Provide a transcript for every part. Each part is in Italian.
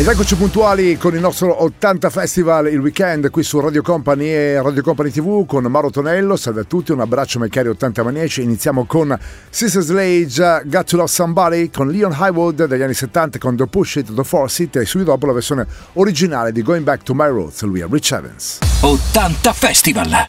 Ed eccoci puntuali con il nostro 80 Festival il weekend qui su Radio Company e Radio Company TV con Mauro Tonello. Salve a tutti, un abbraccio ai cari 80 maniaci. Iniziamo con Sister Slade, Got to Love Somebody con Leon Highwood degli anni 70 con The Push It, The Force It e subito dopo la versione originale di Going Back to My Roots, lui è Rich Evans. 80 Festival.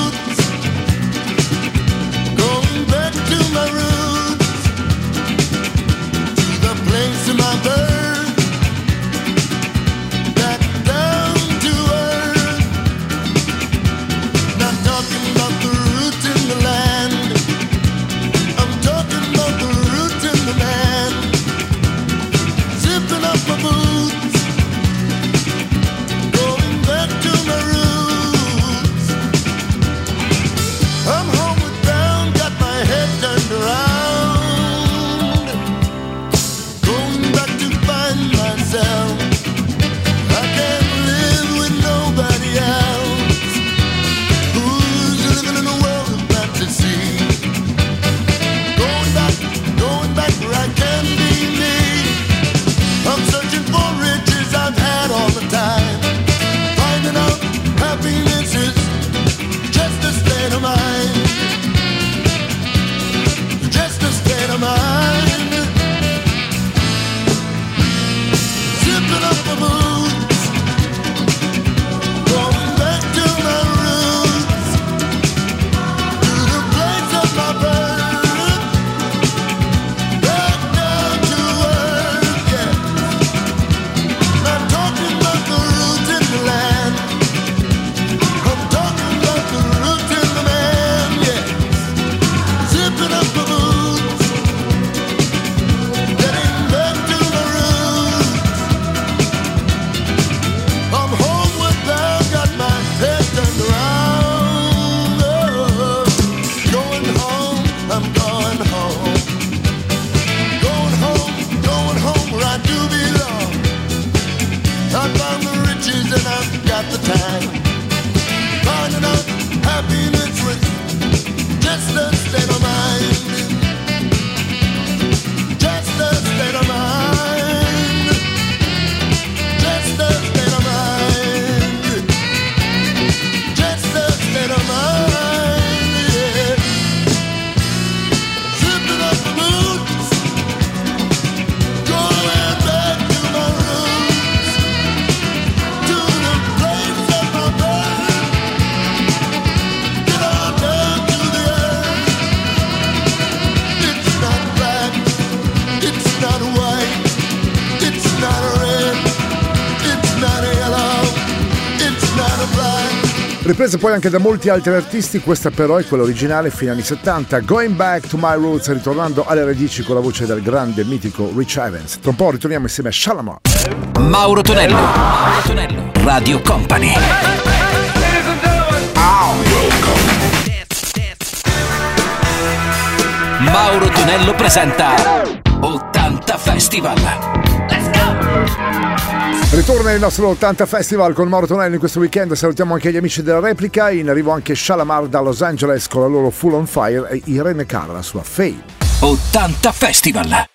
ripresa poi anche da molti altri artisti, questa però è quella originale fine anni 70, Going Back to My Roots, ritornando alle radici con la voce del grande mitico Rich Evans. Tra un po' ritorniamo insieme a Shalamar. Mauro Tonello, Mauro Tonello, Radio Company. Mauro Tonello presenta 80 Festival. Ritorna il nostro 80 Festival con Mauro Tonelli in questo weekend. Salutiamo anche gli amici della replica. In arrivo anche Shalamar da Los Angeles con la loro Full on Fire e Irene Cara, la sua Fame. 80 Festival.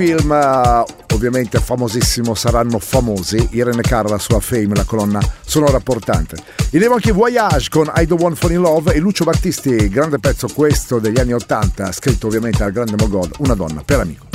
Film uh, ovviamente famosissimo saranno famosi. Irene Cara la sua Fame la colonna sonora portante. Il anche Voyage con I Don't Want Fall in Love e Lucio Battisti grande pezzo questo degli anni 80 scritto ovviamente dal grande Mogol una donna per amico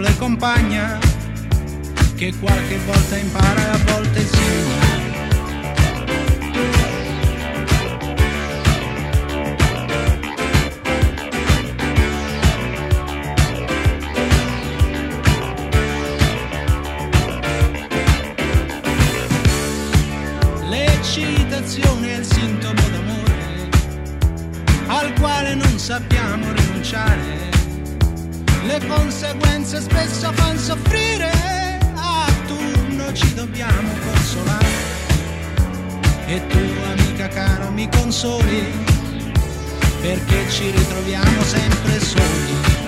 debole compagna, che qualche volta impara e a volte insegna. Spesso fanno soffrire, a turno ci dobbiamo consolare. E tu, amica cara, mi consoli, perché ci ritroviamo sempre soli.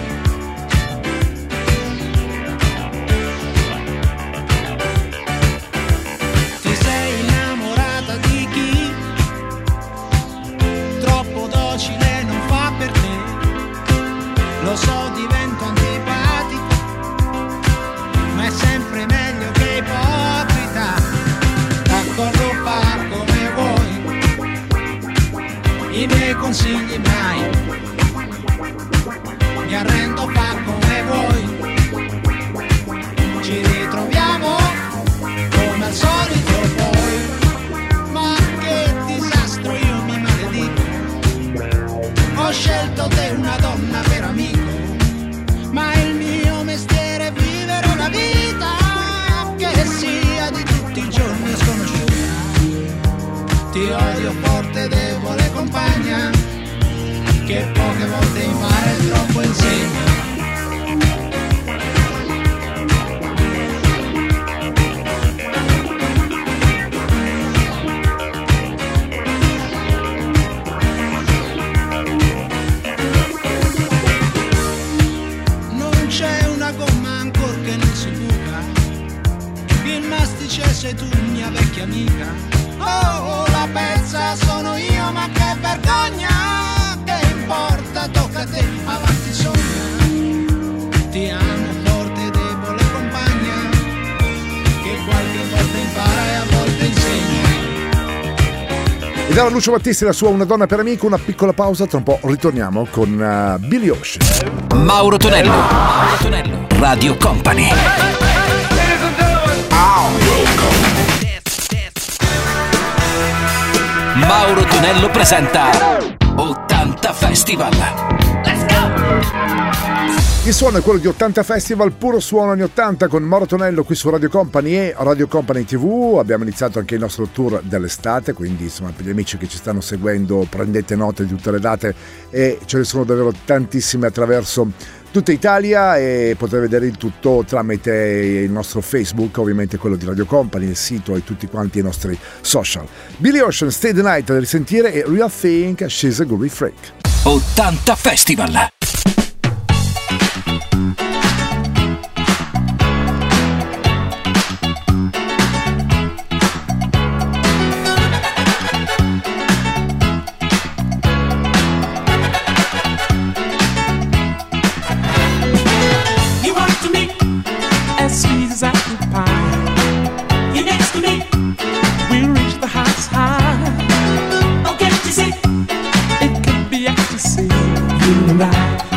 Lucio Battisti la sua Una donna per amico, una piccola pausa, tra un po' ritorniamo con uh, Billy Ocean. Mauro Tonello. Mauro Tonello. Radio Company. Mauro Tonello presenta 80 Festival. Il suono è quello di 80 Festival, puro suono anni 80 con Mauro Tonello qui su Radio Company e Radio Company TV. Abbiamo iniziato anche il nostro tour dell'estate, quindi insomma per gli amici che ci stanno seguendo prendete nota di tutte le date e ce ne sono davvero tantissime attraverso tutta Italia e potete vedere il tutto tramite il nostro Facebook, ovviamente quello di Radio Company, il sito e tutti quanti i nostri social. Billy Ocean, Stay the Night da risentire e Real Think She's a Groovy Freak. 80 Festival. tonight.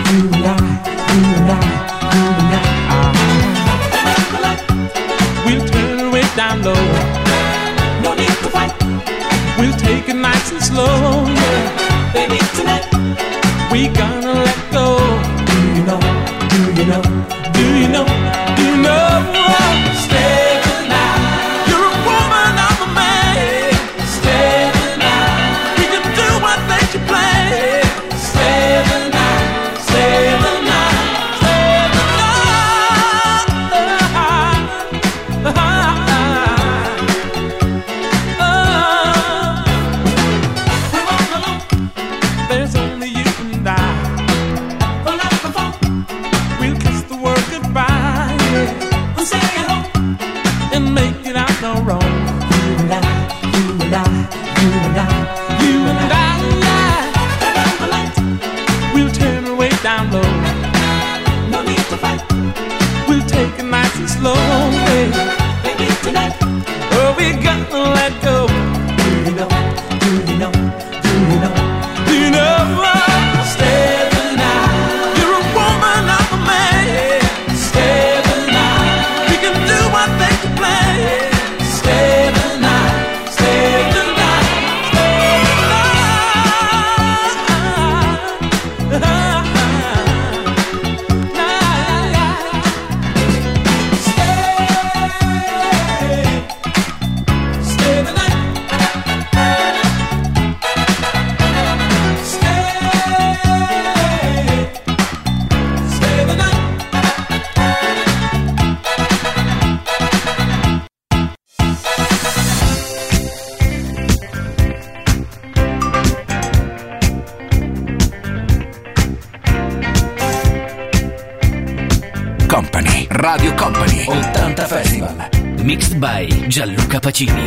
Gianluca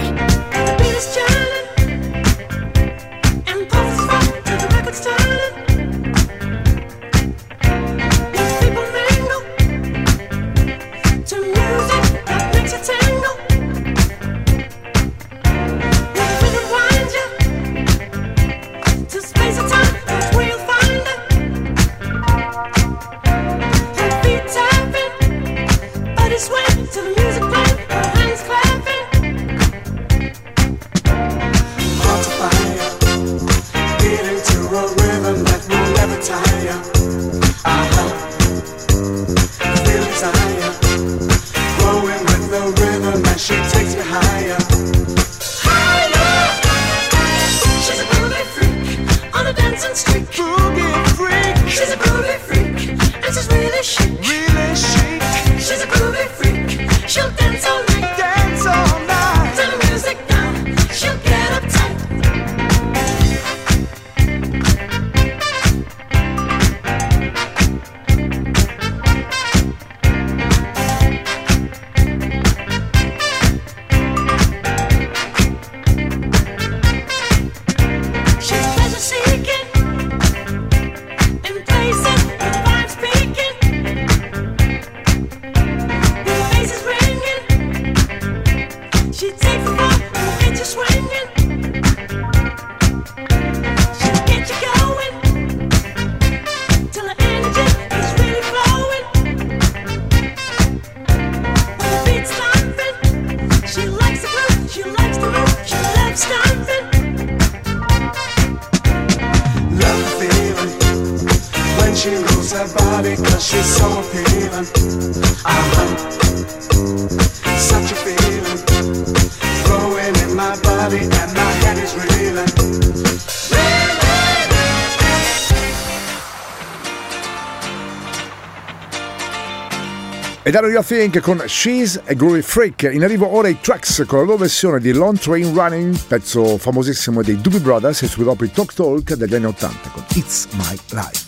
E da Radio Think con She's a Groovy Freak. In arrivo ora i tracks con la loro versione di Long Train Running, pezzo famosissimo dei Doobie Brothers, e subito dopo i Talk Talk degli anni 80 con It's My Life.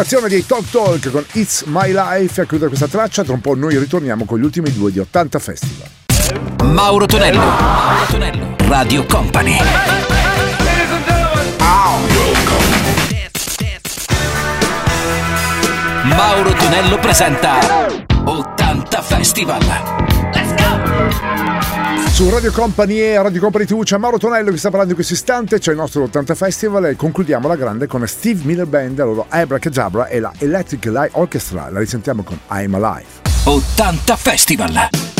Formazione dei Talk Talk con It's My Life a chiudere questa traccia. Tra un po' noi ritorniamo con gli ultimi due di 80 Festival. Mauro Tonello, Mauro Tonello, Radio Company. Mauro Tonello presenta 80 Festival. Su Radio Company e Radio Company TV c'è Mauro Tonello che sta parlando in questo istante, c'è il nostro 80 Festival e concludiamo la grande con Steve Miller Band, la loro Abracadabra e la Electric Light Orchestra. La risentiamo con I'm Alive. 80 Festival!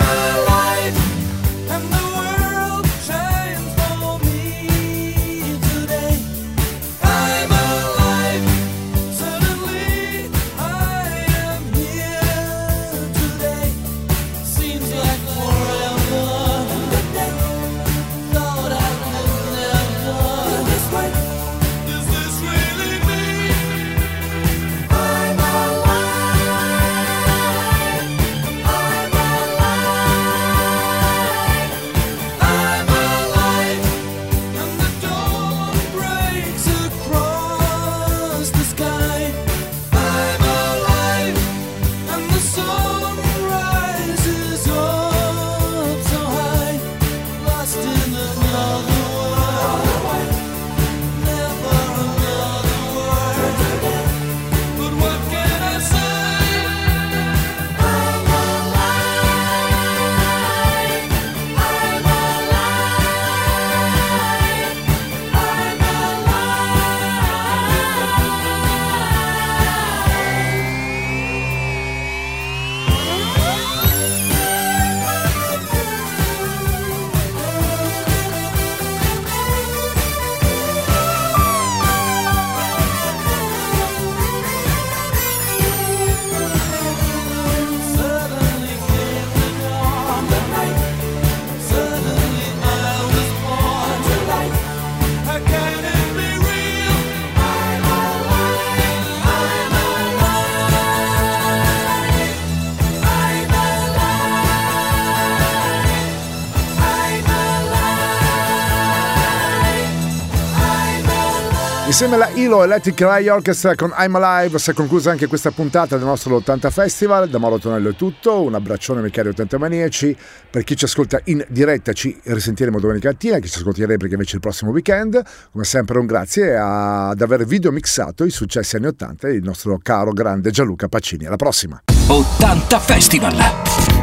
Insieme alla Ilo Electric Rai Orchestra con I'm Alive si è conclusa anche questa puntata del nostro 80 Festival. Da Mauro Tonello è tutto, un abbraccione ai cari 80 maniaci. Per chi ci ascolta in diretta ci risentiremo domenica mattina, chi ci ascolta in replica invece il prossimo weekend. Come sempre un grazie ad aver video mixato i successi anni 80 del nostro caro grande Gianluca Pacini. Alla prossima! 80 Festival!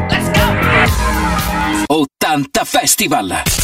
Let's go! 80 Festival!